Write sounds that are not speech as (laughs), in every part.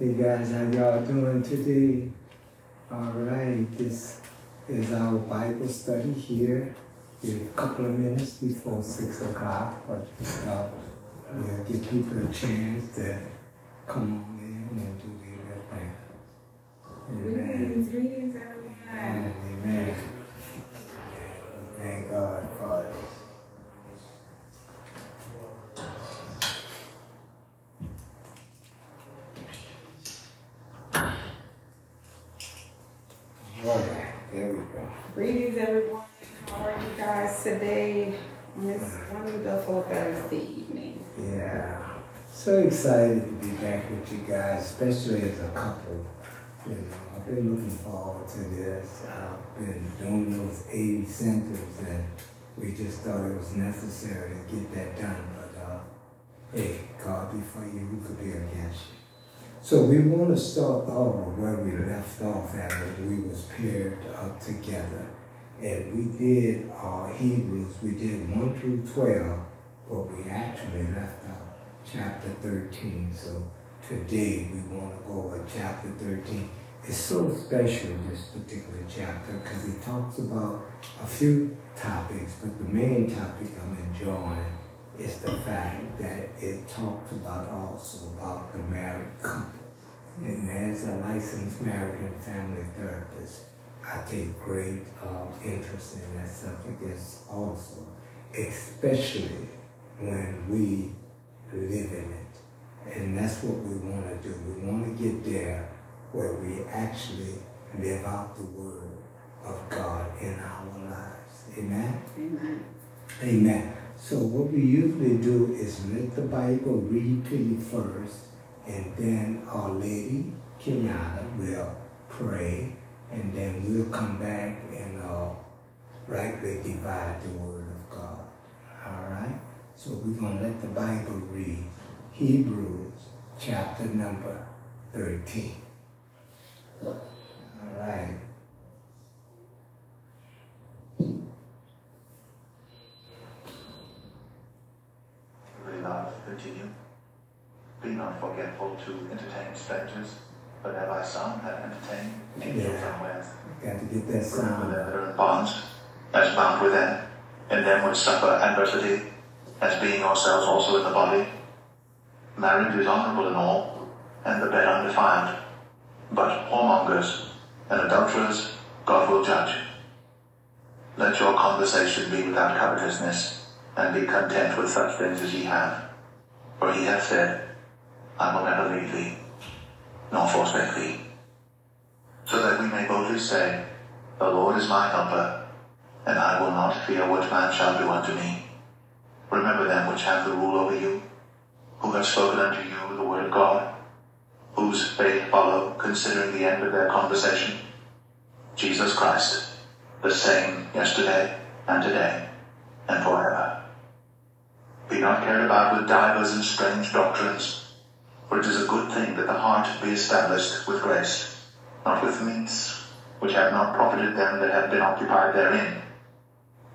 Hey guys, how y'all doing today? All right, this is our Bible study here. We're a couple of minutes before six o'clock, but uh, we'll give people a chance to come on in and do their thing. Greetings, greetings, everyone. Amen. Amen. Thank God for it. Okay, there we go. Greetings, everyone. How are you guys today on this wonderful Thursday evening? Yeah. So excited to be back with you guys, especially as a couple. You know, I've been looking forward to this. I've been doing those 80 centers and we just thought it was necessary to get that done. But uh, hey, God be for you, who could be against you? So we want to start off where we left off at when we was paired up together. And we did our Hebrews, we did 1 through 12, but we actually left chapter 13. So today we want to go with chapter 13. It's so special, this particular chapter, because it talks about a few topics, but the main topic I'm enjoying is the fact that it talks about also about the married couple. And as a licensed marriage and family therapist, I take great um, interest in that subject as also, especially when we live in it. And that's what we want to do. We want to get there where we actually live out the word of God in our lives. Amen? Amen. Amen. So what we usually do is let the Bible read to you first, and then Our Lady Kenyatta will pray, and then we'll come back and uh, rightly divide the Word of God. All right? So we're going to let the Bible read Hebrews chapter number 13. All right. Continue. Be not forgetful to entertain strangers, but have I some that entertain angels Yeah. unawares. Got to get that Remember sound. them that are in bonds, as bound with them, and them which suffer adversity, as being ourselves also in the body. Marriage is honorable in all, and the bed undefiled. But whoremongers and adulterers God will judge. Let your conversation be without covetousness, and be content with such things as ye have. For he hath said, I will never leave thee, nor forsake thee. So that we may boldly say, The Lord is my helper, and I will not fear what man shall do unto me. Remember them which have the rule over you, who have spoken unto you the word of God, whose faith follow, considering the end of their conversation. Jesus Christ, the same yesterday and today and forever. Be not carried about with divers and strange doctrines, for it is a good thing that the heart be established with grace, not with meats, which have not profited them that have been occupied therein.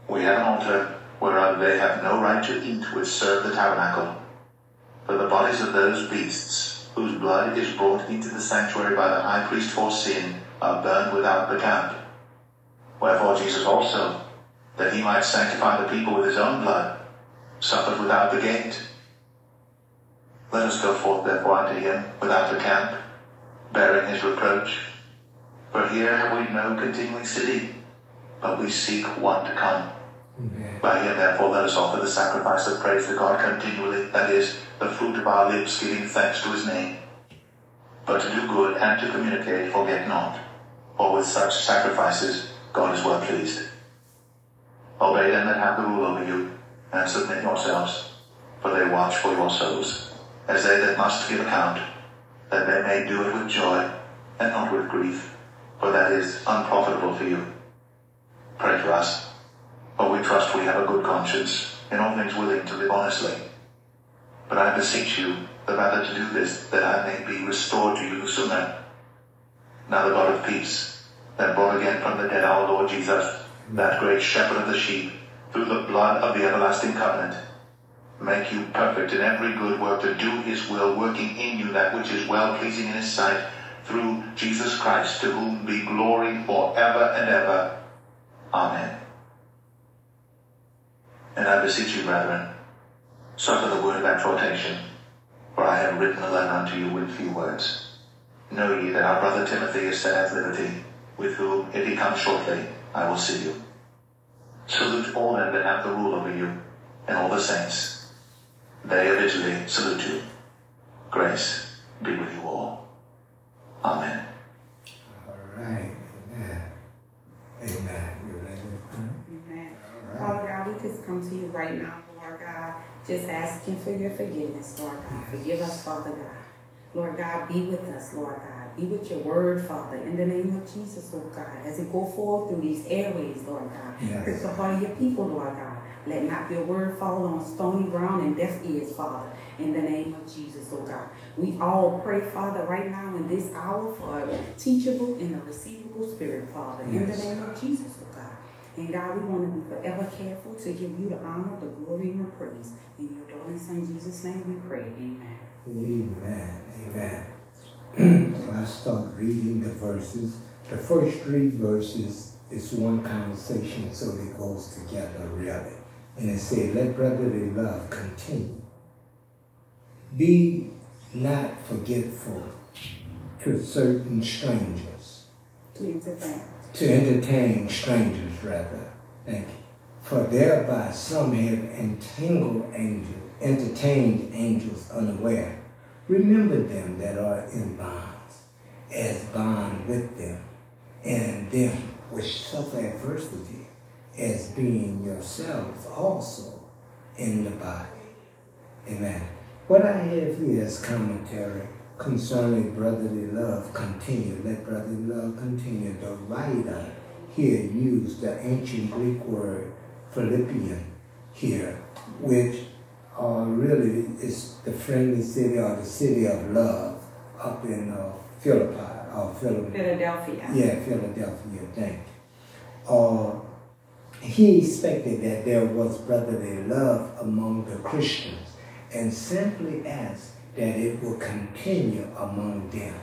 We have an altar whereof they have no right to eat which serve the tabernacle. For the bodies of those beasts, whose blood is brought into the sanctuary by the high priest for sin, are burned without the camp. Wherefore Jesus also, that he might sanctify the people with his own blood, suffered without the gate. Let us go forth therefore unto him without the camp, bearing his reproach. For here have we no continuing city, but we seek one to come. Amen. By him therefore let us offer the sacrifice of praise to God continually, that is, the fruit of our lips giving thanks to his name. But to do good and to communicate forget not, for with such sacrifices God is well pleased. Obey them that have the rule over you, and submit yourselves, for they watch for your souls, as they that must give account, that they may do it with joy, and not with grief, for that is unprofitable for you. Pray for us. For we trust we have a good conscience, in all things willing to live honestly. But I beseech you, the rather to do this, that I may be restored to you sooner. Now the God of peace, that brought again from the dead our Lord Jesus, that great shepherd of the sheep, through the blood of the everlasting covenant, make you perfect in every good work to do his will, working in you that which is well pleasing in his sight through Jesus Christ, to whom be glory forever and ever. Amen. And I beseech you, brethren, suffer the word of exhortation, for I have written a letter unto you with few words. Know ye that our brother Timothy is set at liberty, with whom, if he comes shortly, I will see you. Salute all them that have the rule over you, and all the saints. They of Italy salute you. Grace be with you all. Amen. All right. Amen. Amen. All right. Father God, we just come to you right now, Lord God, just asking for your forgiveness, Lord God. Forgive us, Father God. Lord God, be with us, Lord God. Be with your word, Father, in the name of Jesus, Lord God, as it go forth through these airways, Lord God. Yes. Prick the heart of your people, Lord God. Let not your word fall on stony ground and deaf ears, Father, in the name of Jesus, Lord God. We all pray, Father, right now in this hour for a teachable and a receivable spirit, Father, in the name of Jesus. And God, we want to be forever careful to give you the honor, the glory, and the praise. In your darling Son Jesus' name we pray. Amen. Amen. Amen. (clears throat) so I start reading the verses. The first three verses is one conversation, so it goes together really. And it says, Let brotherly love continue. Be not forgetful to certain strangers, Please. To entertain strangers rather. Thank you. For thereby some have entangled angels, entertained angels unaware. Remember them that are in bonds, as bond with them, and them which suffer adversity, as being yourselves also in the body. Amen. What I have here is commentary concerning brotherly love continue. Let brotherly love continue. The writer here used the ancient Greek word Philippian here, which uh, really is the friendly city or the city of love up in uh, Philippi or Philippi. Philadelphia. Yeah, Philadelphia, thank you. Uh, he expected that there was brotherly love among the Christians and simply asked that it will continue among them.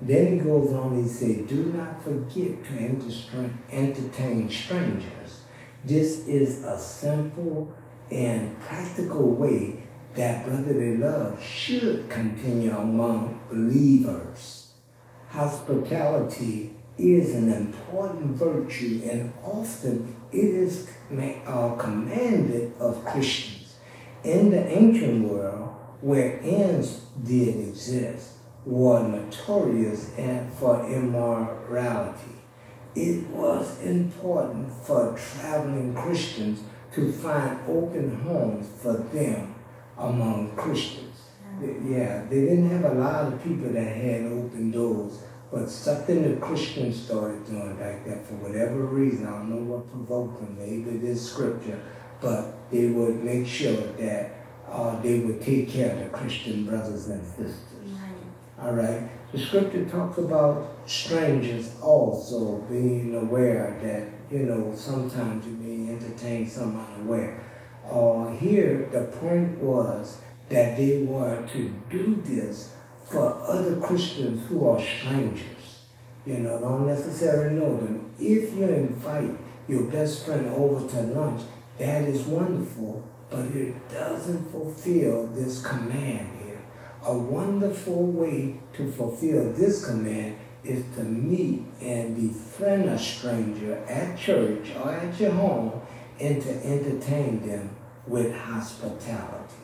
Then he goes on, he said, Do not forget to entertain strangers. This is a simple and practical way that brotherly love should continue among believers. Hospitality is an important virtue and often it is uh, commanded of Christians. In the ancient world, where inns did exist, were notorious and for immorality. It was important for traveling Christians to find open homes for them among Christians. Yeah, they didn't have a lot of people that had open doors, but something the Christians started doing back then for whatever reason. I don't know what provoked them. Maybe this scripture, but they would make sure that uh, they would take care of the Christian brothers and sisters. All right. The scripture talks about strangers also being aware that, you know, sometimes you may entertain someone unaware. Uh, here, the point was that they were to do this for other Christians who are strangers. You know, don't necessarily know them. If you invite your best friend over to lunch, that is wonderful, but it doesn't fulfill this command here. A wonderful way to fulfill this command is to meet and befriend a stranger at church or at your home and to entertain them with hospitality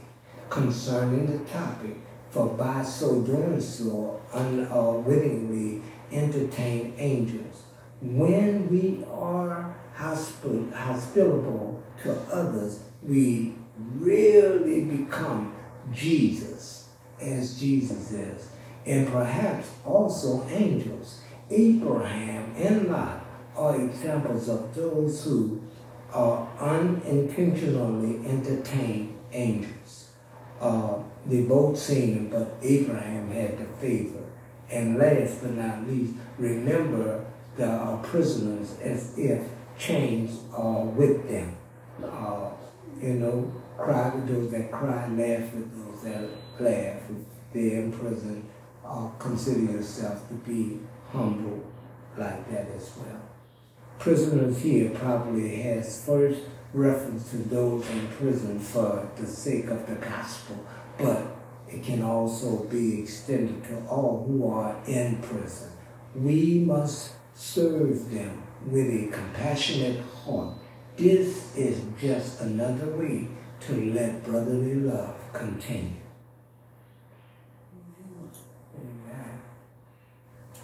concerning the topic, for by so doing so, unwittingly entertain angels. When we are hospi- hospitable to others, we really become Jesus, as Jesus is, and perhaps also angels. Abraham and Lot are examples of those who uh, unintentionally entertained angels. Uh, they both him, but Abraham had the favor. And last but not least, remember the uh, prisoners as if chains are with them. Uh, You know, cry with those that cry, laugh with those that laugh. If they're in prison, uh, consider yourself to be humble like that as well. Prisoners here probably has first reference to those in prison for the sake of the gospel, but it can also be extended to all who are in prison. We must serve them with a compassionate heart. This is just another way to let brotherly love continue.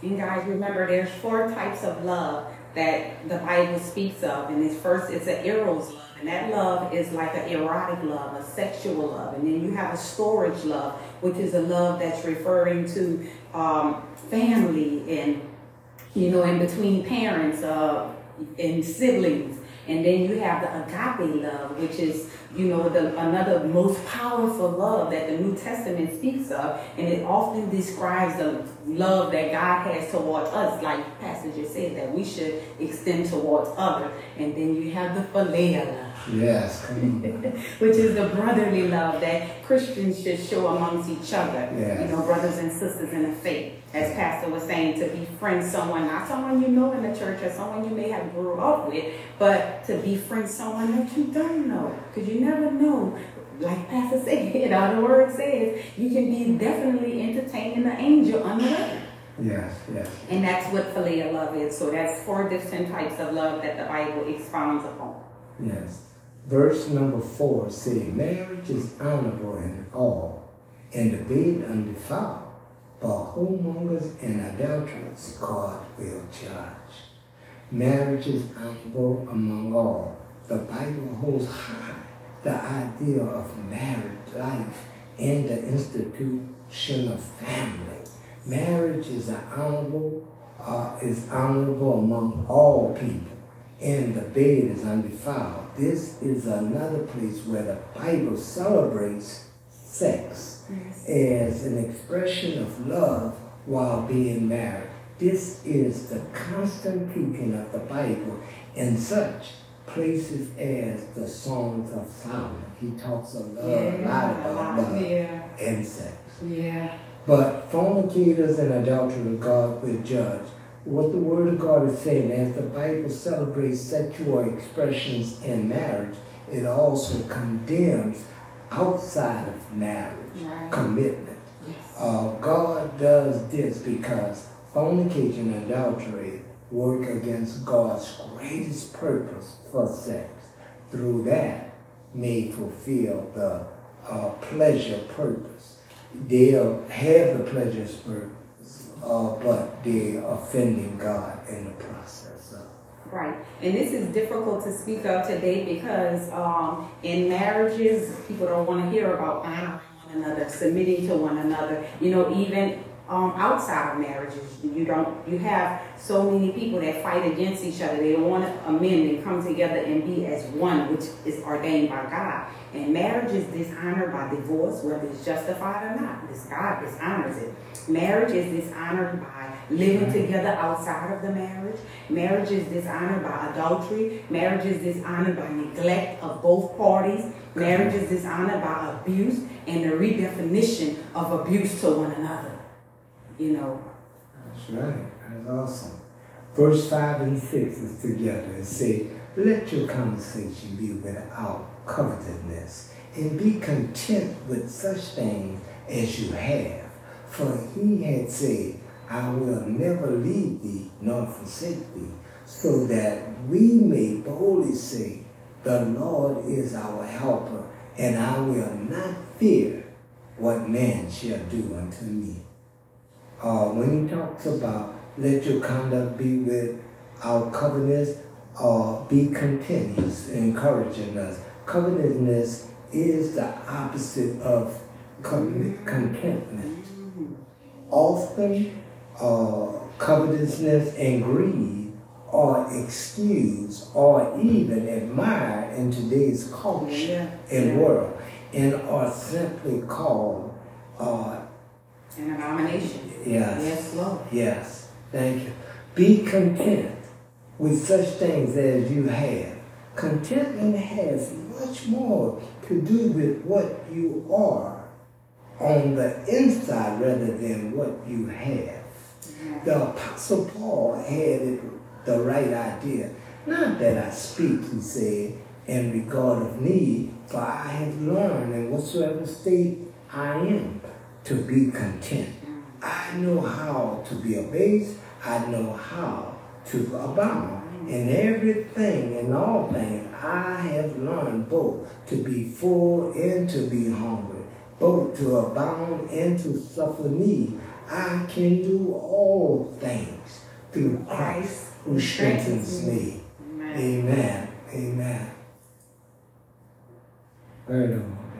And guys, remember there's four types of love that the Bible speaks of. And this first is an eros love. And that love is like an erotic love, a sexual love. And then you have a storge love, which is a love that's referring to um, family and, you know, in between parents uh, and siblings. And then you have the agape love, which is, you know, the another most powerful love that the New Testament speaks of. And it often describes the love that God has towards us, like passages said that we should extend towards others. And then you have the philia love. Yes, (laughs) which is the brotherly love that Christians should show amongst each other. Yes. You know, brothers and sisters in the faith. As Pastor was saying, to befriend someone, not someone you know in the church or someone you may have grew up with, but to befriend someone that you don't know. Because you never know. Like Pastor (laughs) said, you know, the word says, you can be definitely entertaining an angel on unaware. Yes, yes. And that's what philia love is. So that's four different types of love that the Bible expounds upon. Yes. Verse number four says, Marriage is honorable in all, and the bed undefiled, but whoremongers and adulterers God will judge. Marriage is honorable among all. The Bible holds high the idea of married life and the institution of family. Marriage is honorable, uh, is honorable among all people and the bed is undefiled. This is another place where the Bible celebrates sex yes. as an expression of love while being married. This is the constant teaching of the Bible in such places as the Songs of Solomon. He talks a lot, yeah, lot about love yeah. and sex. Yeah. But fornicators and adulterers God will judge what the Word of God is saying, as the Bible celebrates sexual expressions in marriage, it also condemns outside of marriage right. commitment. Yes. Uh, God does this because fornication and adultery work against God's greatest purpose for sex. Through that, may fulfill the uh, pleasure purpose. They'll have the pleasure purpose uh, but they're offending God in the process. Right. And this is difficult to speak of today because um, in marriages, people don't want to hear about honoring one another, submitting to one another. You know, even um, outside of marriages. You don't. You have so many people that fight against each other. They don't want to amend and come together and be as one, which is ordained by God. And marriage is dishonored by divorce, whether it's justified or not. This God dishonors it. Marriage is dishonored by living together outside of the marriage. Marriage is dishonored by adultery. Marriage is dishonored by neglect of both parties. Marriage is dishonored by abuse and the redefinition of abuse to one another you know. That's right. That's awesome. Verse 5 and 6 is together. It say, let your conversation be without covetousness, and be content with such things as you have. For he had said, I will never leave thee nor forsake thee, so that we may boldly say, The Lord is our helper, and I will not fear what man shall do unto me uh, when he talks about let your conduct be with our covetousness, uh, be content, he's encouraging us. Covetousness is the opposite of contentment. Often, uh, covetousness and greed are excused or even admired in today's culture yeah. and world and are simply called uh, an abomination. Yes. Yes, Lord. Yes. Thank you. Be content with such things as you have. Contentment has much more to do with what you are on the inside rather than what you have. The Apostle Paul had it, the right idea. Not that I speak, he said, in regard of need, for I have learned in whatsoever state I am to be content. I know how to be abased. I know how to abound. In everything, in all things, I have learned both to be full and to be hungry, both to abound and to suffer need. I can do all things through Christ who strengthens me. Amen. Amen.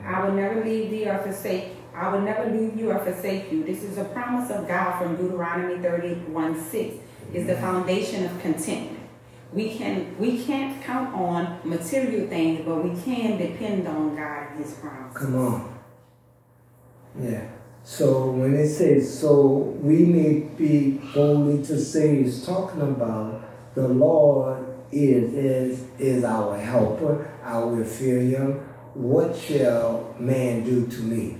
I will never leave thee or forsake I will never leave you or forsake you. This is a promise of God from Deuteronomy 31 6. Is the foundation of contentment. We can we can't count on material things, but we can depend on God and His promise. Come on. Yeah. So when it says so, we may be boldly to say it's talking about the Lord is is is our helper. I will fear Him. What shall man do to me?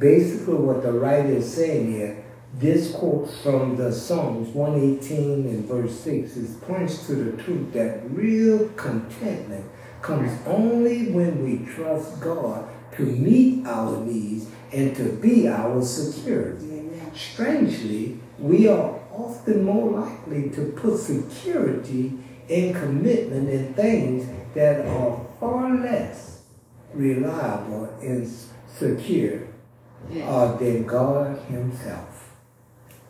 Basically, what the writer is saying here, this quote from the Psalms 118 and verse 6. It points to the truth that real contentment comes only when we trust God to meet our needs and to be our security. Strangely, we are often more likely to put security and commitment in things that are far less reliable and secure uh, than God Himself.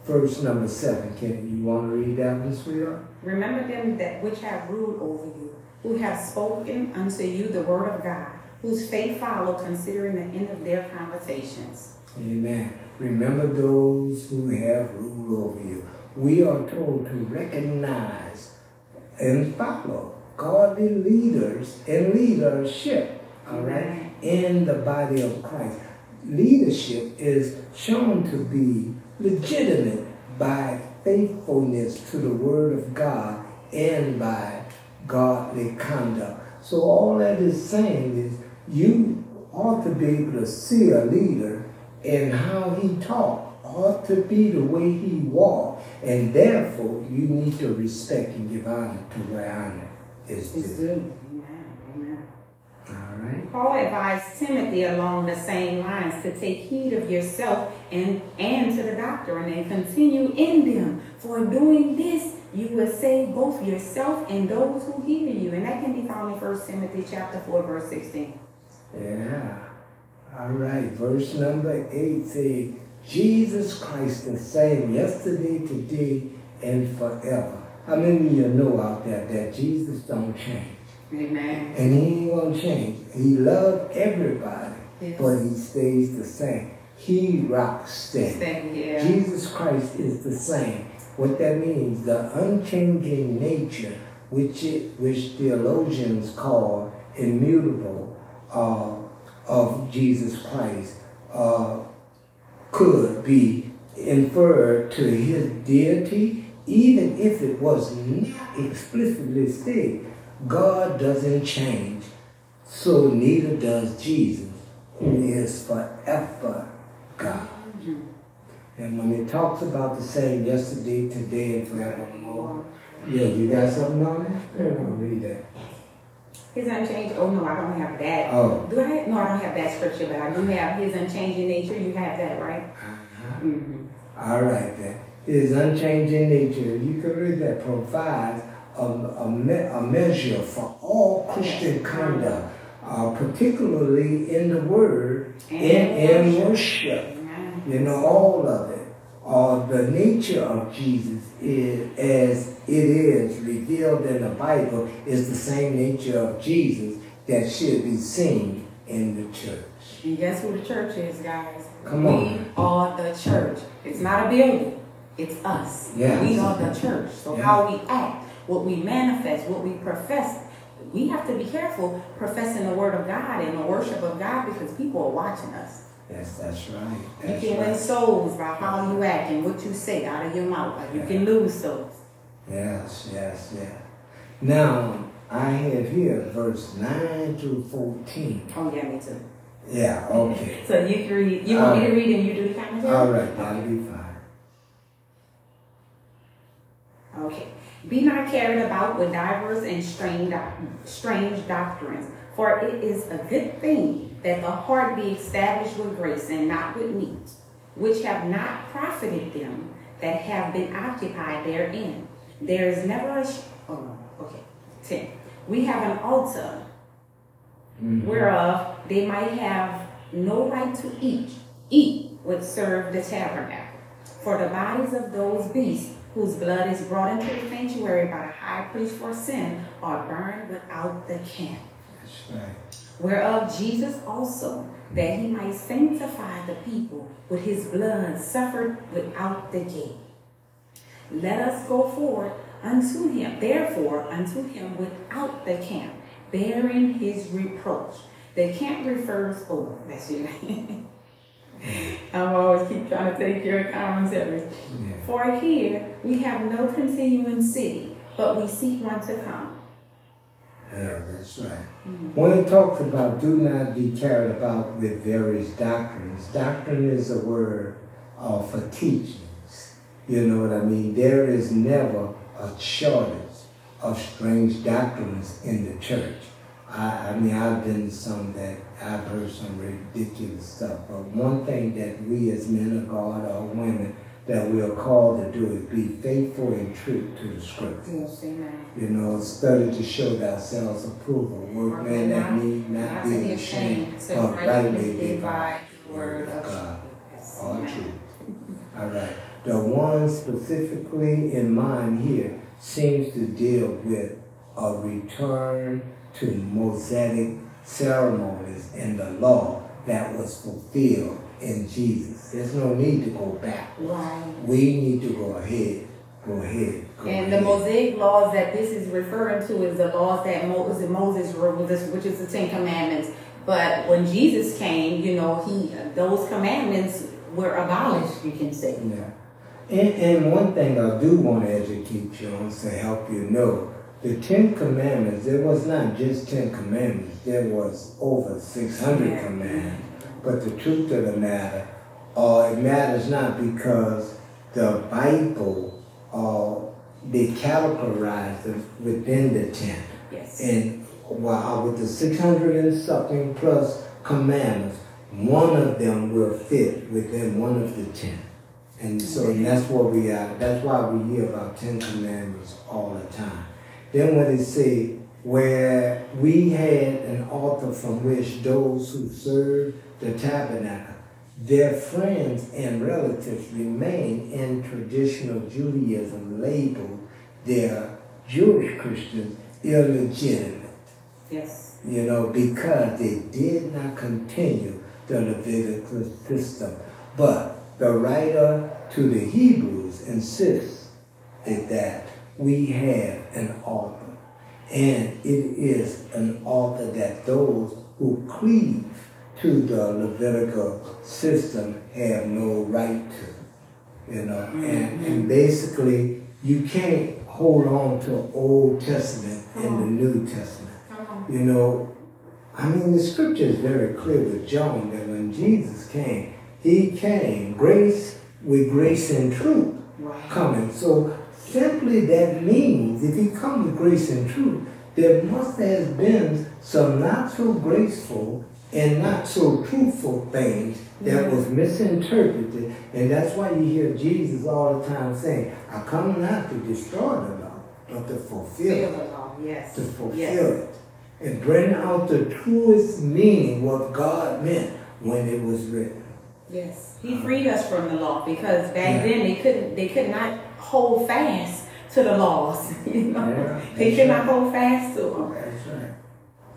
Verse number seven. Can you want to read that one, sweetheart? Remember them that which have ruled over you, who have spoken unto you the word of God whose faith follow considering the end of their conversations. Amen. Remember those who have ruled over you. We are told to recognize and follow godly leaders and leadership, all right, in the body of Christ. Leadership is shown to be legitimate by faithfulness to the Word of God and by godly conduct. So all that is saying is you ought to be able to see a leader and how he talked ought to be the way he walked. And therefore, you need to respect and give honor to where honor is due. Right. Paul advised Timothy along the same lines to take heed of yourself and, and to the doctrine and continue in them. For doing this, you will save both yourself and those who hear you. And that can be found in 1 Timothy chapter 4, verse 16. Yeah. All right. Verse number 8 says, Jesus Christ the same yesterday, today, and forever. How many of you know out there that Jesus don't change? Amen. And he ain't gonna change. He loved everybody, yes. but he stays the same. He rocks steady. steady yeah. Jesus Christ is the same. What that means, the unchanging nature, which it, which theologians call immutable, uh, of Jesus Christ, uh, could be inferred to his deity, even if it was not explicitly stated. God doesn't change, so neither does Jesus, who is forever God. And when it talks about the same yesterday, today, and forevermore, yeah, you got something on it? Yeah, I'll read that. His unchanged. Oh no, I don't have that. Oh. Do I? Have, no, I don't have that scripture, but I do have His unchanging nature. You have that, right? Uh-huh. Mm-hmm. All right, then. His unchanging nature. You can read that. Provides a, a, me, a measure for all Christian conduct, uh, particularly in the Word and in worship. You know, all of it. Uh, the nature of Jesus is as it is revealed in the Bible is the same nature of Jesus that should be seen in the church. And guess who the church is, guys? Come on. We are the church. It's not a building. It's us. Yes. We are the church. So yeah. how we act, what we manifest, what we profess, we have to be careful professing the word of God and the worship of God because people are watching us. Yes, that's right. That's you can right. win souls by how you act and what you say out of your mouth. You yeah. can lose souls. Yes, yes, yes. Now, I have here verse 9 through 14. Oh, yeah, me too. Yeah, okay. (laughs) So you can read, you want me to read and you do the commentary? All right, that'll be fine. Okay. Be not carried about with divers and strange, strange doctrines, for it is a good thing that the heart be established with grace and not with meat, which have not profited them that have been occupied therein. There is never a. Sh- oh, okay. 10. We have an altar mm-hmm. whereof they might have no right to eat, eat would serve the tabernacle. For the bodies of those beasts whose blood is brought into the sanctuary by the high priest for sin are burned without the camp. Right. Whereof Jesus also, that he might sanctify the people with his blood, suffered without the gate. Let us go forward unto him, therefore unto him without the camp, bearing his reproach. The camp refers, oh, that's you. (laughs) I'm always keep trying to take your commentary. Yeah. For here we have no continuing city, but we seek one to come. Yeah, that's right. When it talks about do not be carried about with various doctrines, doctrine is a word uh, for teachings. You know what I mean? There is never a shortage of strange doctrines in the church. I, I mean, I've been some that I've heard some ridiculous stuff, but one thing that we as men of God or women that we are called to do is be faithful and true to the scripture. Yes, amen. You know, study to show thyself approval. Workman that need not be ashamed, but rightly divide the word of God. All true. All right. The one specifically in mind here seems to deal with a return to Mosaic ceremonies and the law that was fulfilled in Jesus. There's no need to go back. Right. We need to go ahead. Go ahead. Go And the. Mosaic laws that this is referring to is the laws that Moses, Moses wrote, which is the Ten Commandments. But when Jesus came, you know, he those commandments were abolished. You can say. Yeah. And, and one thing I do want to educate you on to help you know, the Ten Commandments, there was not just Ten Commandments, there was over 600 Yeah. commandments. But the truth of the matter, uh, it matters not because the Bible, uh, they categorize them within the ten. Yes. And while with the 600 and something plus commandments, one of them will fit within one of the ten. And so and that's what we are. That's why we hear about Ten Commandments all the time. Then when they say, where we had an altar from which those who served the tabernacle, their friends and relatives remain in traditional Judaism labeled their Jewish Christians illegitimate yes. you know, because they did not continue the Levitical system. But the writer to the Hebrews insists that we have an author, And it is an author that those who cleave to the Levitical system have no right to. You know, and, and basically you can't hold on to Old Testament and the New Testament. You know, I mean, the scripture is very clear with John that when Jesus came, he came grace with grace and truth coming. So simply that means if he comes with grace and truth, there must have been some not so graceful and not so truthful things that mm-hmm. was misinterpreted. And that's why you hear Jesus all the time saying, I come not to destroy the law, but to fulfill it. Yes. to fulfill Yes. it and bring out the truest meaning what God meant when it was written. Yes. He uh-huh. freed us from the law because back Yeah. then they couldn't they could not hold fast to the laws. You (laughs) know? Yeah, (laughs) they could not hold fast to them. Right.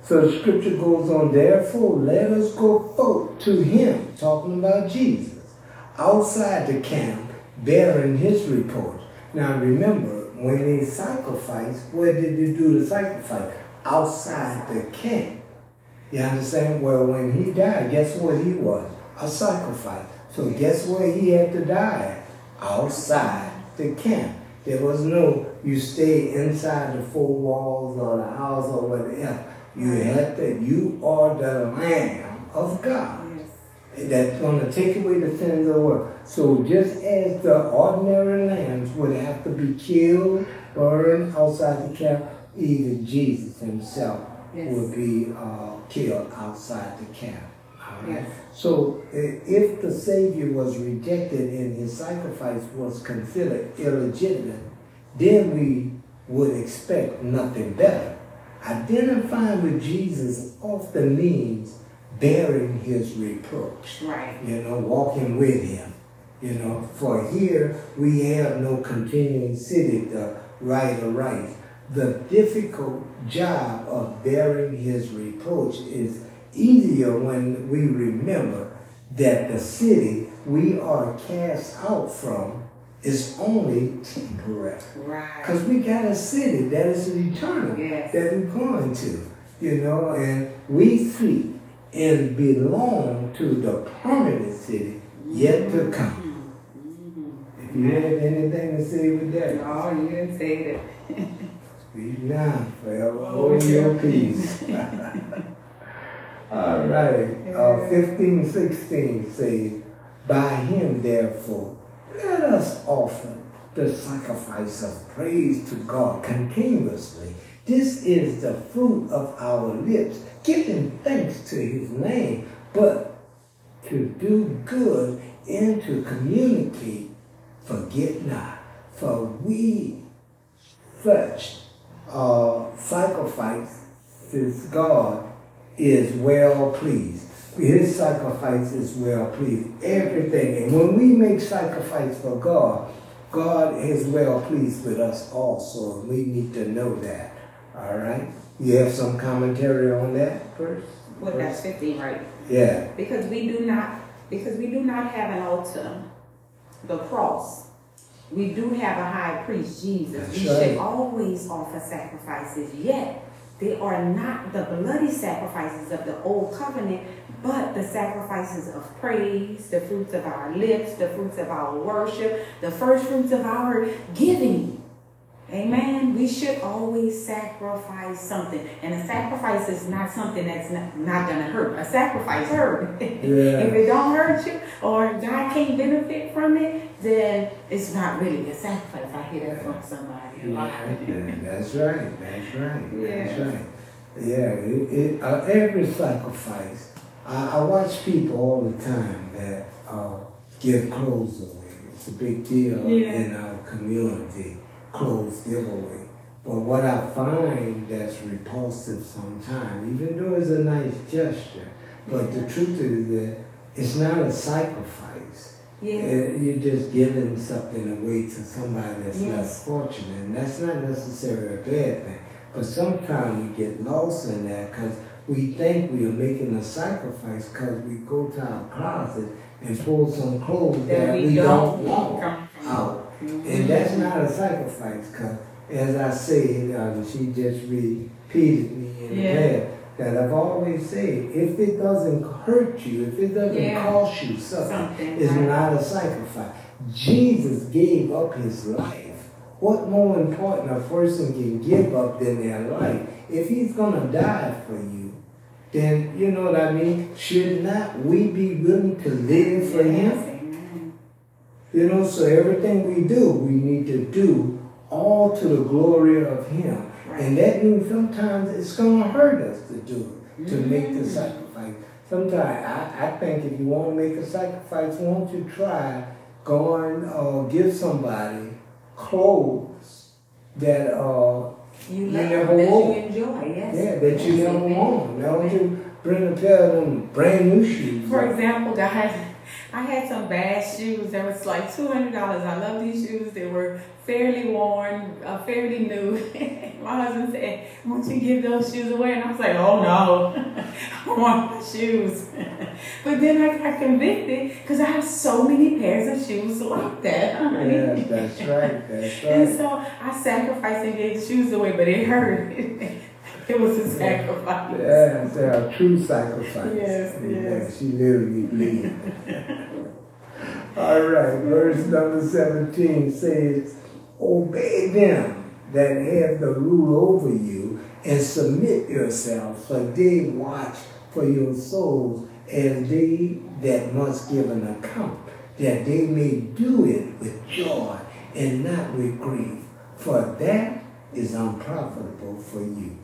So the scripture goes on, therefore let us go forth to him, talking about Jesus, outside the camp, bearing his report. Now remember, when they sacrificed, where did they do the sacrifice? Outside the camp. You understand? Well, when he died, guess what he was? A sacrifice. So guess where he had to die? Outside the camp. There was no you stay inside the four walls or the house or whatever. You had to, you are the Lamb of God that's going to take away the sins of the world. So just as the ordinary lambs would have to be killed, burned outside the camp, even Jesus himself yes. would be uh, killed outside the camp. Yes. So uh, if the Savior was rejected and his sacrifice was considered illegitimate, then we would expect nothing better. Identifying with Jesus often means bearing his reproach. Right. You know, walking with him. You know, for here we have no continuing city to right or right. The difficult job of bearing his reproach is easier when we remember that the city we are cast out from is only temporary. Right. Because we got a city that is eternal yes. that we're going to. You know, and we sleep and belong to the permanent city yet to come. Mm-hmm. If you have anything to say with that? No, you didn't say that. Speak now, forever (laughs) hold your peace. (laughs) All right. Uh, 15, 16 says, By him, therefore, let us offer the sacrifice of praise to God continuously. This is the fruit of our lips giving thanks to his name, but to do good and to communicate, forget not. For we such uh, sacrifices God is well pleased. His sacrifice is well pleased. Everything. And when we make sacrifice for God, God is well pleased with us also. We need to know that. All right. You have some commentary on that first? Well, that's 15, right? Yeah. Because we do not, because we do not have an altar, the cross. We do have a high priest, Jesus. That's we right. should always offer sacrifices, yet they are not the bloody sacrifices of the old covenant, but the sacrifices of praise, the fruits of our lips, the fruits of our worship, the first fruits of our giving. Amen. We should always sacrifice something. And a sacrifice is not something that's not, not going to hurt. A sacrifice hurt. Yeah. (laughs) if it don't hurt you or God can't benefit from it, then it's not really a sacrifice. I hear that from somebody. Yeah, that's right. That's right. Yeah. That's right. Yeah, it, it, uh, every sacrifice. I, I, watch people all the time that uh, give clothes away. It's a big deal yeah. in our community clothes giveaway. But what I find that's repulsive sometimes, even though it's a nice gesture, but the truth is that it's not a sacrifice. Yeah. Uh, you're just giving something away to somebody that's yes. less fortunate. And that's not necessarily a bad thing. But sometimes we get lost in that because we think we are making a sacrifice because we go to our closet and pull some clothes that, that we, we, don't, don't want out. And that's not a sacrifice, because as I said, um, she just repeated me in yeah. the past, that I've always said, if it doesn't hurt you, if it doesn't yeah. cost you something, something it's right. not a sacrifice. Jesus gave up his life. What more important a person can give up than their life? If he's going to die for you, then, you know what I mean? Should not we be willing to live for him? You know, so everything we do, we need to do all to the glory of Him. Right. And that means sometimes it's going to hurt us to do it, to mm-hmm. make the sacrifice. Sometimes I, I think if you want to make a sacrifice, won't you try going or uh, give somebody clothes that uh, you, you never that wore. You enjoy, yes. Yeah, that you never worn. Now don't you bring a pair of them brand new shoes. For example, guys I had some bad shoes that was like two hundred dollars. I love these shoes. They were fairly worn, uh, fairly new. (laughs) my husband said, "Won't you give those shoes away?" And I was like, "Oh no, (laughs) I want my shoes." (laughs) but then I got convicted because I have so many pairs of shoes like that. Yeah, that's right. That's right. And so I sacrificed and gave the shoes away, but it hurt. It was a sacrifice. Yes, a true sacrifice. Yes, yes. She literally bleeding. All right, verse number 17 says, obey them that have the rule over you and submit yourselves, for they watch for your souls and they that must give an account, that they may do it with joy and not with grief, for that is unprofitable for you.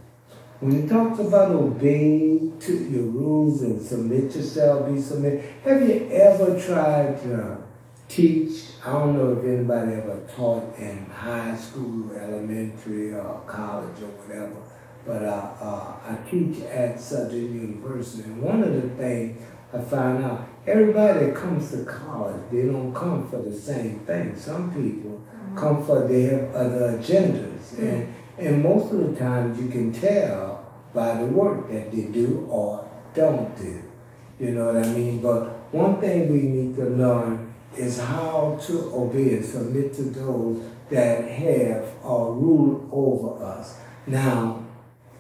When he talks about obeying to your rules and submit yourself, be submitted, have you ever tried to teach? I don't know if anybody ever taught in high school, elementary, or college, or whatever, but uh, uh, I teach at Southern University. And one of the things I found out, everybody that comes to college, they don't come for the same thing. Some people mm-hmm. come for their other agendas. Mm-hmm. And and most of the times you can tell by the work that they do or don't do. You know what I mean? But one thing we need to learn is how to obey and submit to those that have or rule over us. Now,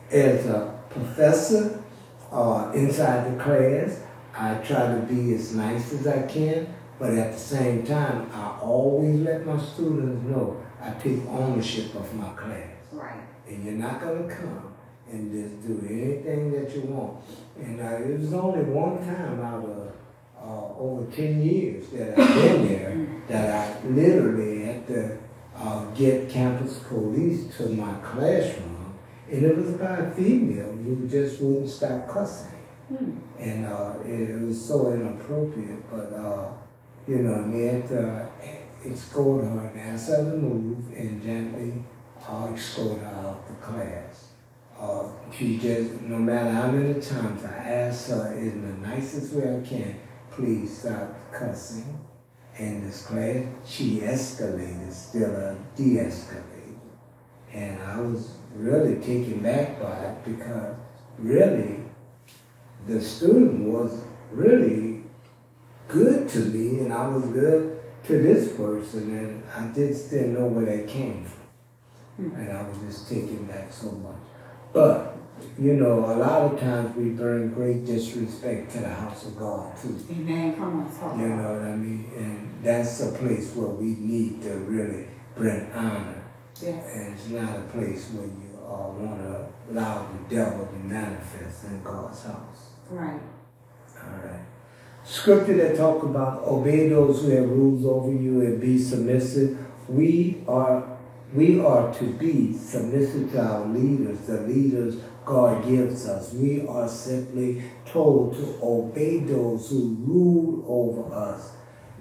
as a professor uh, inside the class, I try to be as nice as I can, but at the same time, I always let my students know I take ownership of my class. Right. And you're not going to come and just do anything that you want. And uh, it was only one time out of uh, over 10 years that I've been there that I literally had to uh, get campus police to my classroom. And it was by a female who just wouldn't stop cussing. Hmm. And uh, it, it, was so inappropriate, but uh, you know, and they escort her and ask her to move and gently I'll escort her out the class. Uh, she just, no matter how many times I ask her in the nicest way I can, please stop cussing. In this class, she escalated, still a de-escalated. And I was really taken back by it because really the student was really good to me and I was good to this person and I just didn't know where that came from. And I was just taking back so much. But, you know, a lot of times we bring great disrespect to the house of God too. Amen. Come on, talk You know what I mean? And that's a place where we need to really bring honor. Yes. And it's not a place where you uh, want to allow the devil to manifest in God's house. Right. All right. Scripture that talk about obey those who have rules over you and be submissive. We are we are to be submissive to our leaders, the leaders God gives us. We are simply told to obey those who rule over us.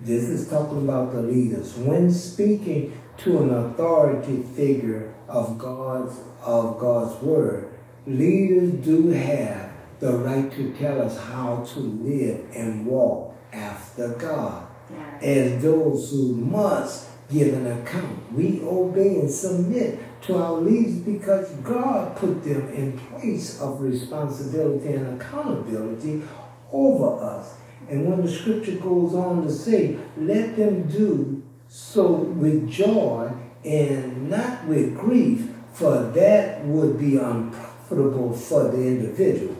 This is talking about the leaders. When speaking to an authority figure of God's of God's word, leaders do have the right to tell us how to live and walk after God. As those who must give an account. We obey and submit to our leaders because God put them in place of responsibility and accountability over us. And when the scripture goes on to say, let them do so with joy and not with grief, for that would be unprofitable for the individual.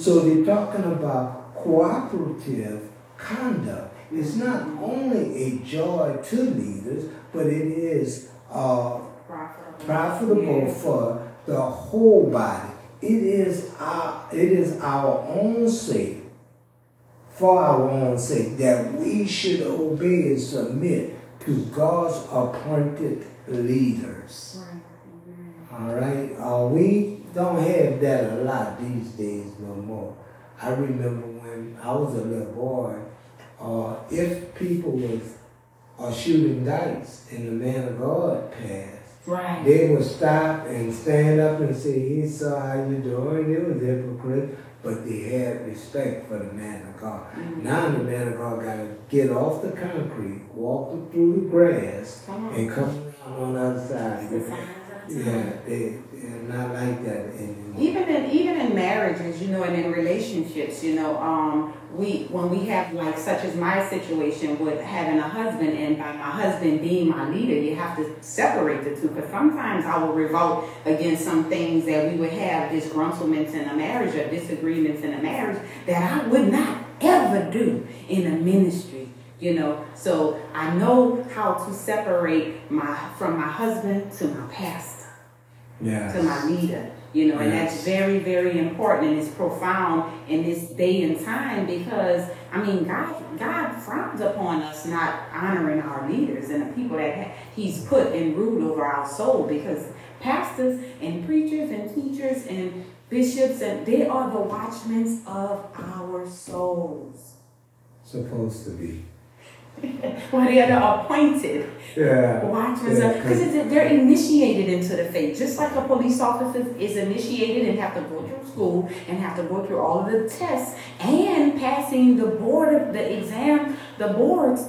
So they're talking about cooperative conduct. It's not only a joy to leaders, but it is uh, profitable, profitable for the whole body. It is our it is our own sake, for our own sake, that we should obey and submit to God's appointed leaders. All right, uh, we don't have that a lot these days no more. I remember when I was a little boy uh, if people was uh, shooting dice and the man of God passed, right. they would stop and stand up and say, he saw how you doing. It was hypocrite, but they had respect for the man of God. Mm-hmm. Now the man of God got to get off the concrete, walk through the grass, and come around on the other side. Yeah, they, they're not like that anymore. Even in even in marriages, you know, and in relationships, you know, um, we when we have like such as my situation with having a husband and by my husband being my leader you have to separate the two because sometimes i will revolt against some things that we would have disgruntlements in a marriage or disagreements in a marriage that i would not ever do in a ministry You know, so I know how to separate my from my husband to my pastor, Yeah. to my leader. You know, and that's very, very important and it's profound in this day and time because I mean God God frowns upon us not honoring our leaders and the people that He's put in rule over our soul because pastors and preachers and teachers and bishops and they are the watchmen of our souls. Supposed to be. (laughs) Well, they are the appointed Yeah. watchmen Yeah, because they're initiated into the faith, just like a police officer is initiated and have to go through school and have to go through all of the tests and passing the board of the exam, the board's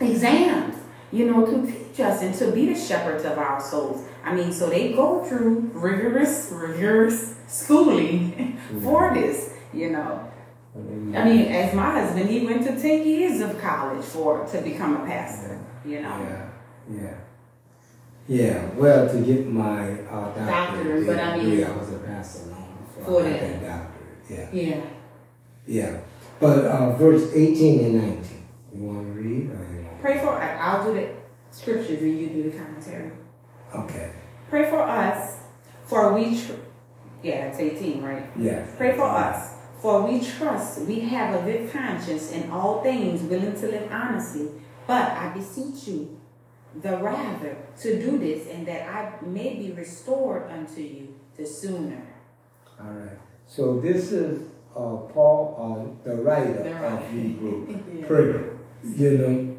exams, you know, to teach us and to be the shepherds of our souls. I mean, so they go through rigorous, rigorous schooling (laughs) for mm-hmm. this, you know. I mean, as my husband, he went to ten years of college for to become a pastor. You know, Yeah, yeah. Yeah, well, to get my uh, doctorate, Doctorate, but I mean- degree, I was a pastor long before For I got that. doctorate. Yeah, yeah. yeah. But uh, verse 18 and 19, you want to read? Or Pray for. I'll do the scriptures and you do the commentary. Okay, Pray for us, for we. Tr- yeah, it's eighteen, right? Yeah. Pray for us, for we trust we have a good conscience in all things, willing to live honestly. But I beseech you, the rather, to do this, and that I may be restored unto you the sooner. All right. So this is uh, Paul, uh, the writer The of. Hebrew. (laughs) Yeah. Pray. You know,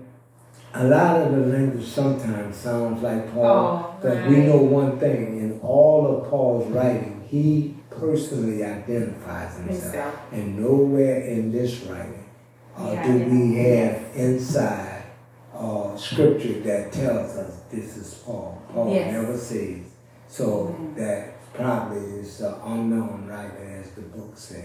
a lot of the language sometimes sounds like Paul, Oh, but we know one thing: in all of Paul's writing, he personally identifies himself, Himself. and nowhere in this writing uh, Yeah, do we have inside uh, scripture that tells us this is Paul. Paul Yes. never says. So Mhm. that probably is unknown writer, as the book says.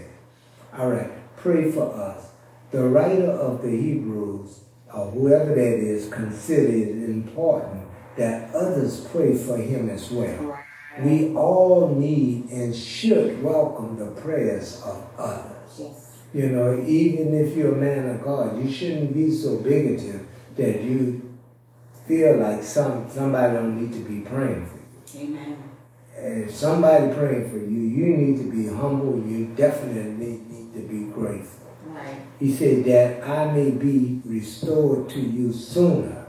All right, pray for us. The writer of the Hebrews, or whoever that is, considered it important that others pray for him as well. We all need and should welcome the prayers of others. Yes. You know, even if you're a man of God, you shouldn't be so bigoted that you feel like some somebody don't need to be praying for you. Amen. If somebody praying for you, you need to be humble. You definitely need to be grateful. Right. He said that I may be restored to you sooner.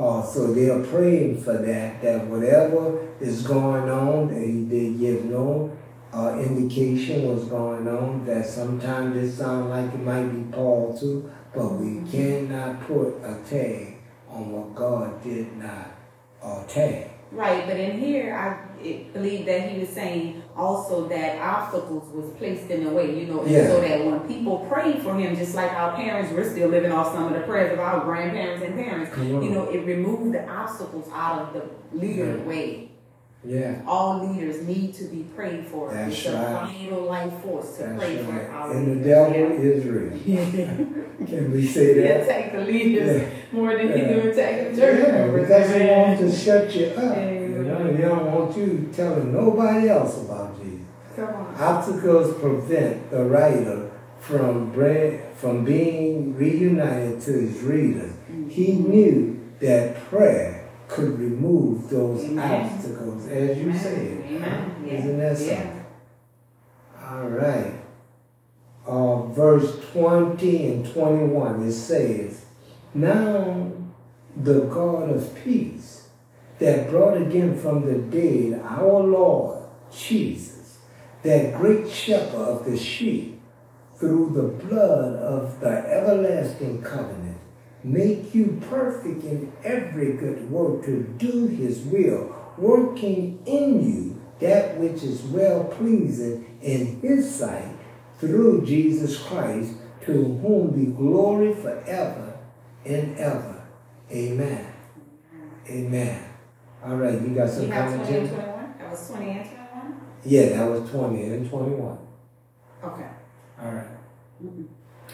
Uh, so they're praying for that, that whatever is going on, they, they give no uh, indication what's going on, that sometimes it sounds like it might be Paul too, but we cannot put a tag on what God did not uh, tag. Right, but in here, I believe that he was saying also that obstacles was placed in the way, you know, and Yeah. so that when people prayed for him, just like our parents, we're still living off some of the prayers of our grandparents and parents. On. You know, it removed the obstacles out of the leader Yeah. way. Yeah, All leaders need to be prayed for. That's it's a right. vital life force to that's pray for right. our And the devil is real. (laughs) Can we say that? attack the leaders Yeah. more than he do attack the church Yeah, members. because he wants to shut you up. You know, he don't want you telling nobody else about Jesus. Come on. Obstacles prevent the writer from from being reunited to his readers. He knew that prayer could remove those Amen. obstacles, as you Amen. said. Amen. Isn't that Yeah. something? All right. Uh, verse 20 and 21, it says, Now the God of peace that brought again from the dead our Lord Jesus, that great shepherd of the sheep, through the blood of the everlasting covenant, make you perfect in every good work to do his will, working in you that which is well pleasing in his sight through Jesus Christ, to whom be glory forever and ever. Amen. Amen. All right, you got some You have 20 commentary? That was 20 and 21? Yeah, that was 20 and 21. Okay. All right.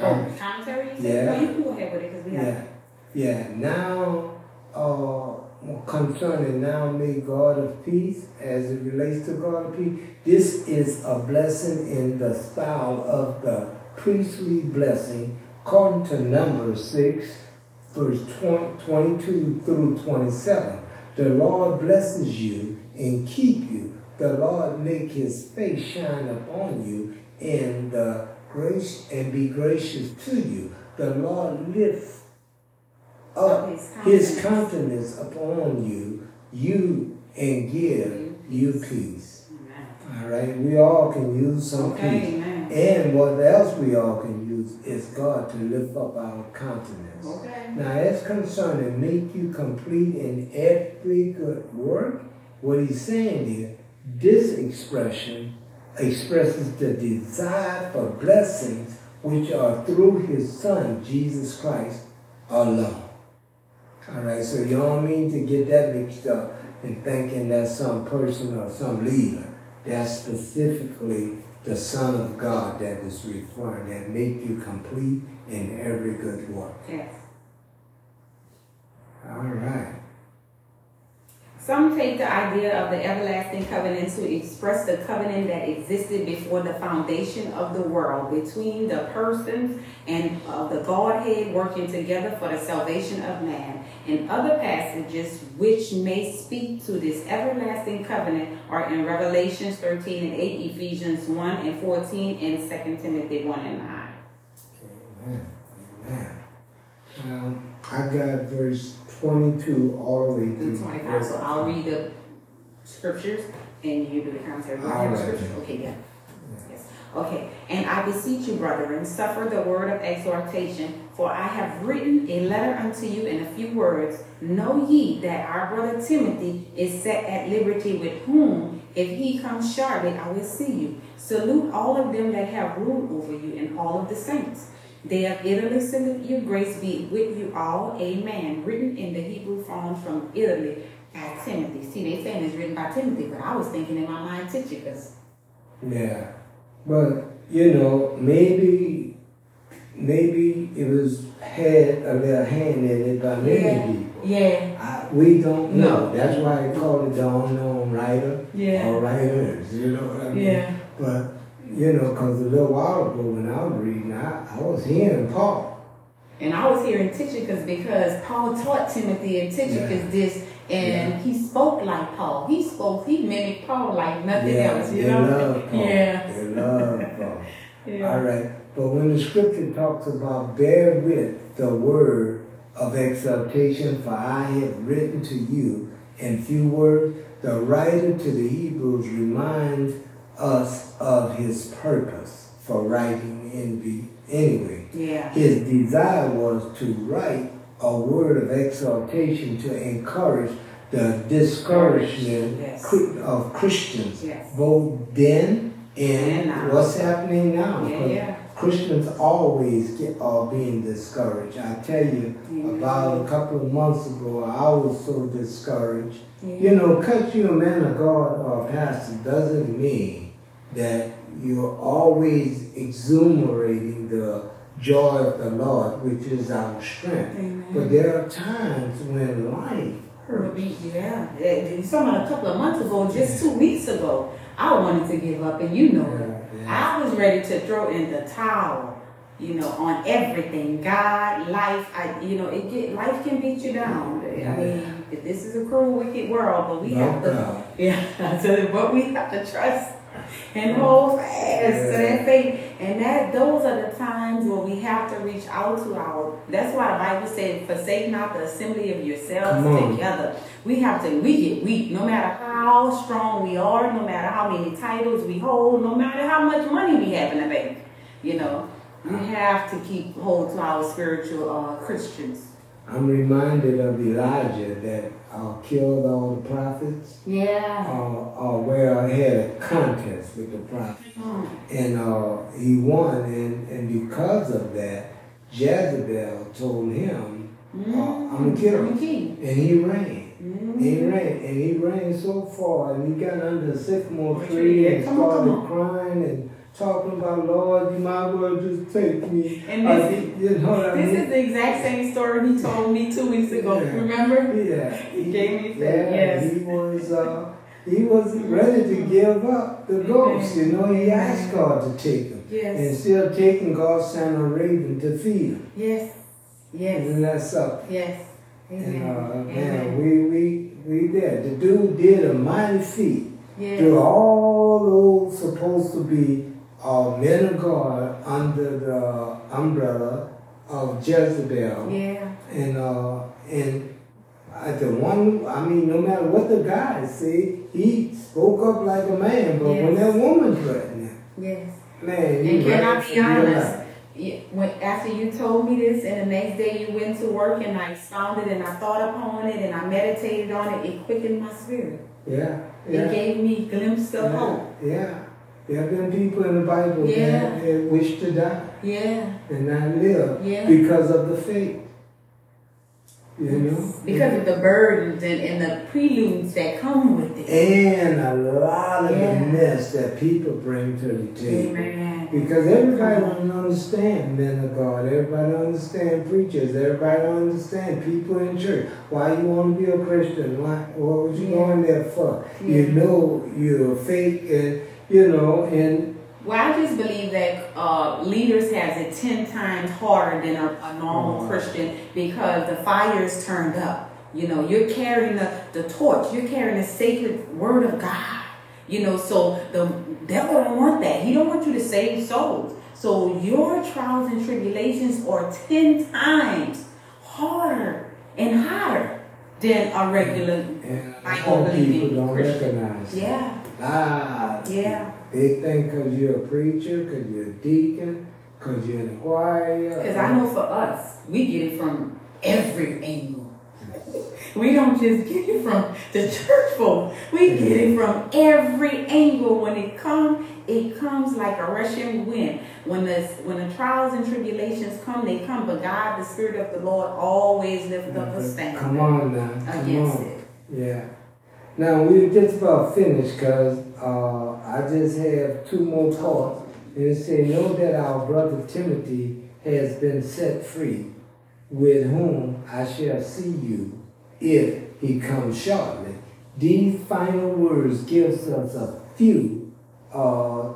Oh, Um, commentary? yeah. No, you can go ahead with it because we have. Yeah, yeah. Now, uh, concerning now, may God of peace, as it relates to God of peace, this is a blessing in the style of the priestly blessing according to Numbers 6, verse 20, 22 through 27, the Lord blesses you and keep you. The Lord make his face shine upon you and uh, grace and be gracious to you. The Lord lift up His his countenance. countenance upon you, you and give you peace. Amen. All right, we all can use some Okay, peace. amen. And what else we all can use is God to lift up our countenance. Okay. Now, as concerning make you complete in every good work, what he's saying here, this expression expresses the desire for blessings which are through his son, Jesus Christ, alone. All right, so you don't mean to get that mixed up and thinking that some person or some leader. That's specifically the Son of God that is required that make you complete in every good work. Yes. All right. Some take the idea of the everlasting covenant to express the covenant that existed before the foundation of the world between the persons and of the Godhead working together for the salvation of man. And other passages which may speak to this everlasting covenant are in Revelations 13 and 8, Ephesians 1 and 14, and 2 Timothy 1 and 9. Amen. Amen. Um, I got verse 22 all the way through through. 25. So I'll read the scriptures and you do the commentary. You have the right. scriptures? Okay, yeah. Yes. Okay. And I beseech you, brethren, suffer the word of exhortation, for I have written a letter unto you in a few words. Know ye that our brother Timothy is set at liberty, with whom, if he comes shortly, I will see you. Salute all of them that have rule over you, and all of the saints. They of Italy salute you. Grace be with you all. Amen. Written in the Hebrew form from Italy by Timothy. See, they saying it's written by Timothy, but I was thinking in my mind Tychicus. Yeah. But, you know, maybe, maybe it was had a little hand in it by many Yeah. people. Yeah. I, we don't know. No. That's why they call it the unknown writer Yeah. or writers. You know what I mean? Yeah. But, you know, because a little while ago when I was reading, I, I was hearing Paul. And I was hearing Tychicus because Paul taught Timothy and Tychicus Yeah. this, and Yeah. he spoke like Paul. He spoke, he mimicked Paul like nothing yeah, else, you they know? love (laughs) Paul. Yeah. They love Paul. (laughs) Yeah. All right. But when the scripture talks about bear with the word of exaltation, for I have written to you in few words, the writer to the Hebrews reminds us of his purpose for writing in the anyway. Yeah. His desire was to write a word of exaltation to encourage the discouragement Yes. Of Christians, Yes. both then and, And what's happening now. Yeah, yeah. Christians always get are being discouraged. I tell you, Mhm. about a couple of months ago, I was so discouraged. Yeah. You know, because you're a man of God or a pastor doesn't mean that you're always exuberating the joy of the Lord, which is our strength. Amen. But there are times when life hurts. Yeah, yeah. Someone a couple of months ago, just two weeks ago, I wanted to give up, and you know. Yeah, yeah. I was ready to throw in the towel, you know, on everything. God, life, I, you know, it get life can beat you down. I mean, this is a cruel, wicked world, but we No have to, doubt. (laughs) yeah, (laughs) so, but we have to trust and hold fast to that faith. And that those are the times where we have to reach out to our. That's why the Bible said, "Forsake not the assembly of yourselves together." We have to. We get weak, no matter how strong we are, no matter how many titles we hold, no matter how much money we have in the bank. You know, we have to keep hold to our spiritual uh, Christians. I'm reminded of Elijah that uh, killed all the prophets, Yeah. uh, uh, where I had a contest with the prophets. Mm. and uh, he won, and, and because of that, Jezebel told him, uh, "I'm gonna kill him," and he ran. Mm. He ran, and he ran so far, and he got under a sycamore tree and? Started crying and talking about, "Lord, you might as well just take me." And I this- you know what I This mean? is the exact same story he told me two weeks ago. Yeah. Remember? Yeah, He gave me yeah, yes. he was uh, he was ready to give up the ghost. You know, he asked God to take him, Yes. And still taking God's son or raven to feed him. Yes. Yes. And that's up. Yes. Amen. And uh, Amen. man, we we we did. The dude did a mighty feat. Yes. Through all those supposed to be uh, men of God under the umbrella of Jezebel. Yeah. And uh, and at the one, I mean, no matter what the guy said, he spoke up like a man. But when that woman threatened him, Yes. man, you And can I be honest? Yeah, when after you told me this, and the next day you went to work, and I expounded and I thought upon it, and I meditated on it, it quickened my spirit. Yeah, It gave me a glimpse of yeah, hope. yeah. There have been people in the Bible Yeah. that, that wish to die Yeah. and not live Yeah. because of the faith. You know? Because of the burdens and, and the preludes that come with it. and a lot of Yeah. the mess that people bring to the table. Amen. Because everybody don't understand men of God. Everybody don't understand preachers. Everybody don't understand people in church. Why you want to be a Christian? Why? What was you Yeah. going there for? Yeah. You know you're fake, and you know, and Well, I just believe that uh, leaders has it ten times harder than a, a normal Mhm. Christian because the fire is turned up. You know, you're carrying the, the torch. You're carrying the sacred word of God. You know, so the devil don't want that. He don't want you to save souls. So your trials and tribulations are ten times harder and hotter than a regular. and I some people don't Christian. Yeah, Ah, yeah. They think because you're a preacher, because you're a deacon, because you're in the choir. Because I know for us, we get it from every angle. (laughs) We don't just get it from the church folk. We get it from every angle. When it comes, it comes like a rushing wind. When the when the trials and tribulations come, they come. But God, the Spirit of the Lord, always lifts up a mm-hmm. standard Come on now, come against on. it. Yeah. Now we're just about finished because uh, I just have two more parts. And it say, know that our brother Timothy has been set free, with whom I shall see you if he comes shortly. These final words gives us a few uh,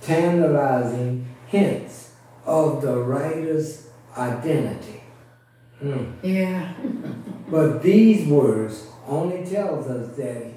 tantalizing hints of the writer's identity. Hmm. Yeah. But these words only tells us that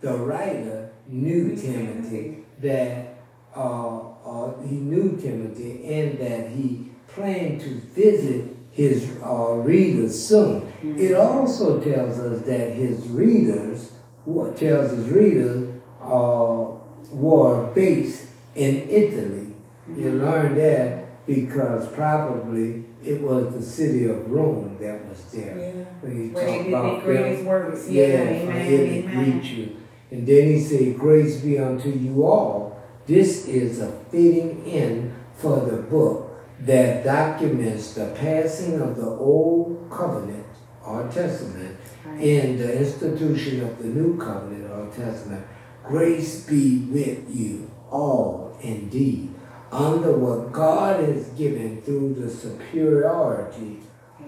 the writer knew Timothy, that uh, uh, he knew Timothy, and that he planned to visit his uh, readers soon. It also tells us that his readers, what tells his readers, uh, were based in Italy. You learn that because probably it was the city of Rome that was there. Yeah. When he Where talk they about greatest works. Yeah, yeah, amen, for him to greet you. And then he said, Grace be unto you all. This is a fitting end for the book that documents the passing of the old covenant or testament Right. and the institution of the new covenant or testament. Grace be with you all indeed, under what God has given through the superiority,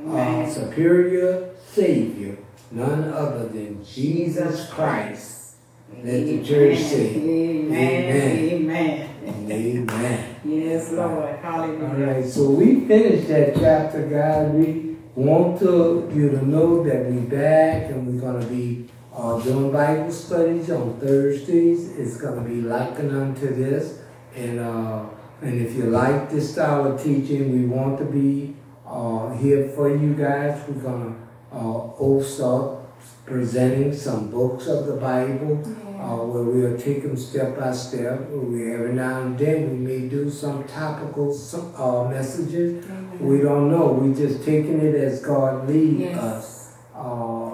uh, Amen. superior Savior, none other than Jesus Christ. Let the church say, Amen. Amen. Amen. Yes, Lord. All Hallelujah. right, so we finished that chapter, guys. We want to you to know that we're back and we're gonna be uh, doing Bible studies on Thursdays. It's gonna be likened unto this, and uh, and if you like this style of teaching, we want to be uh, here for you guys. We're gonna uh, also presenting some books of the Bible uh, where we'll take them step by step. We every now and then we may do some topical some, uh, messages. We don't know. We're just taking it as God leads Yes. us.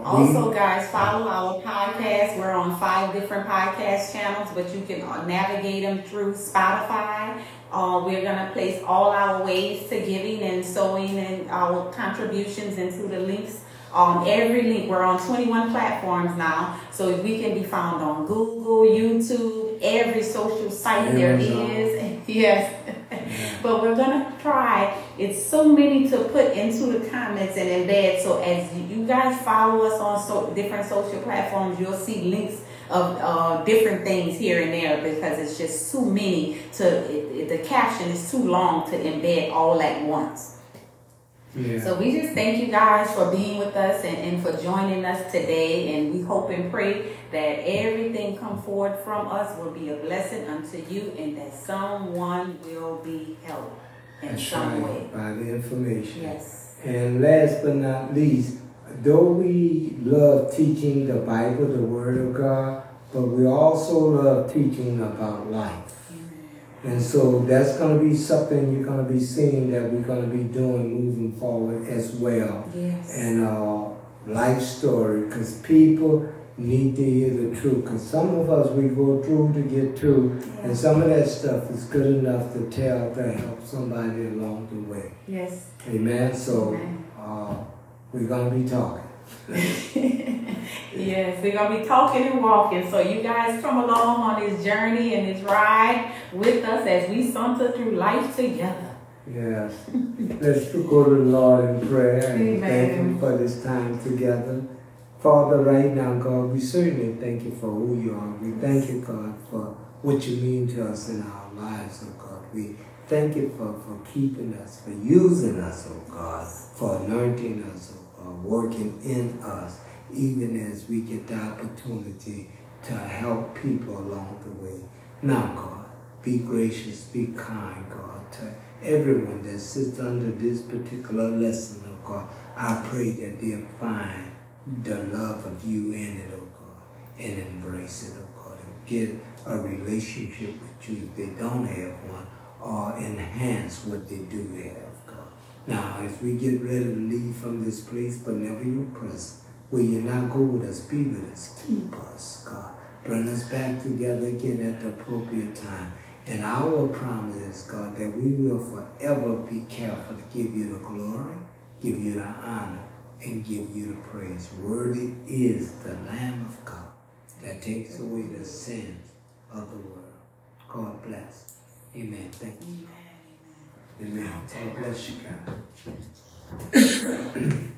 Also, guys, follow our podcast. We're on five different podcast channels, but you can uh, navigate them through Spotify. Uh, we're going to place all our ways to giving and sowing and our contributions into the links. Um, every link, we're on 21 platforms now, so we can be found on Google, YouTube, every social site there Amazon. is. (laughs) yes. But we're gonna try. It's so many to put into the comments and embed. So as you guys follow us on so different social platforms, you'll see links of uh, different things here and there because it's just too many to it, it, the caption is too long to embed all at once. Yeah. So we just thank you guys for being with us and, and for joining us today. And we hope and pray that everything come forward from us will be a blessing unto you and that someone will be helped in That's some right, way. by the information. Yes. And last but not least, though we love teaching the Bible, the Word of God, but we also love teaching about life. And so that's going to be something you're going to be seeing that we're going to be doing moving forward as well. Yes. And uh, life story, because people need to hear the truth. Because some of us, we go through to get through, and some of that stuff is good enough to tell to help somebody along the way. Yes. Amen. So Amen. uh, we're going to be talking. (laughs) Yes, we're gonna be talking and walking. So you guys come along on this journey and this ride with us as we saunter through life together. Yes. Let's go to the Lord in prayer and thank Him for this time together. Father, right now, God, we certainly thank you for who you are. We thank you, God, for what you mean to us in our lives, oh God. We thank you for, for keeping us, for using us, oh God, for anointing us, oh Working in us, even as we get the opportunity to help people along the way. Now, God, be gracious, be kind, God, to everyone that sits under this particular lesson, oh God. I pray that they'll find the love of you in it, oh God, and embrace it, oh God, and get a relationship with you if they don't have one, or enhance what they do have. Now, as we get ready to leave from this place, but never your presence, will you not go with us, be with us, keep us, God. Bring us back together again at the appropriate time. And our promise is, God, that we will forever be careful to give you the glory, give you the honor, and give you the praise. Worthy is the Lamb of God that takes away the sins of the world. God bless. Amen. Thank you. Amen. God bless you, God. (clears throat)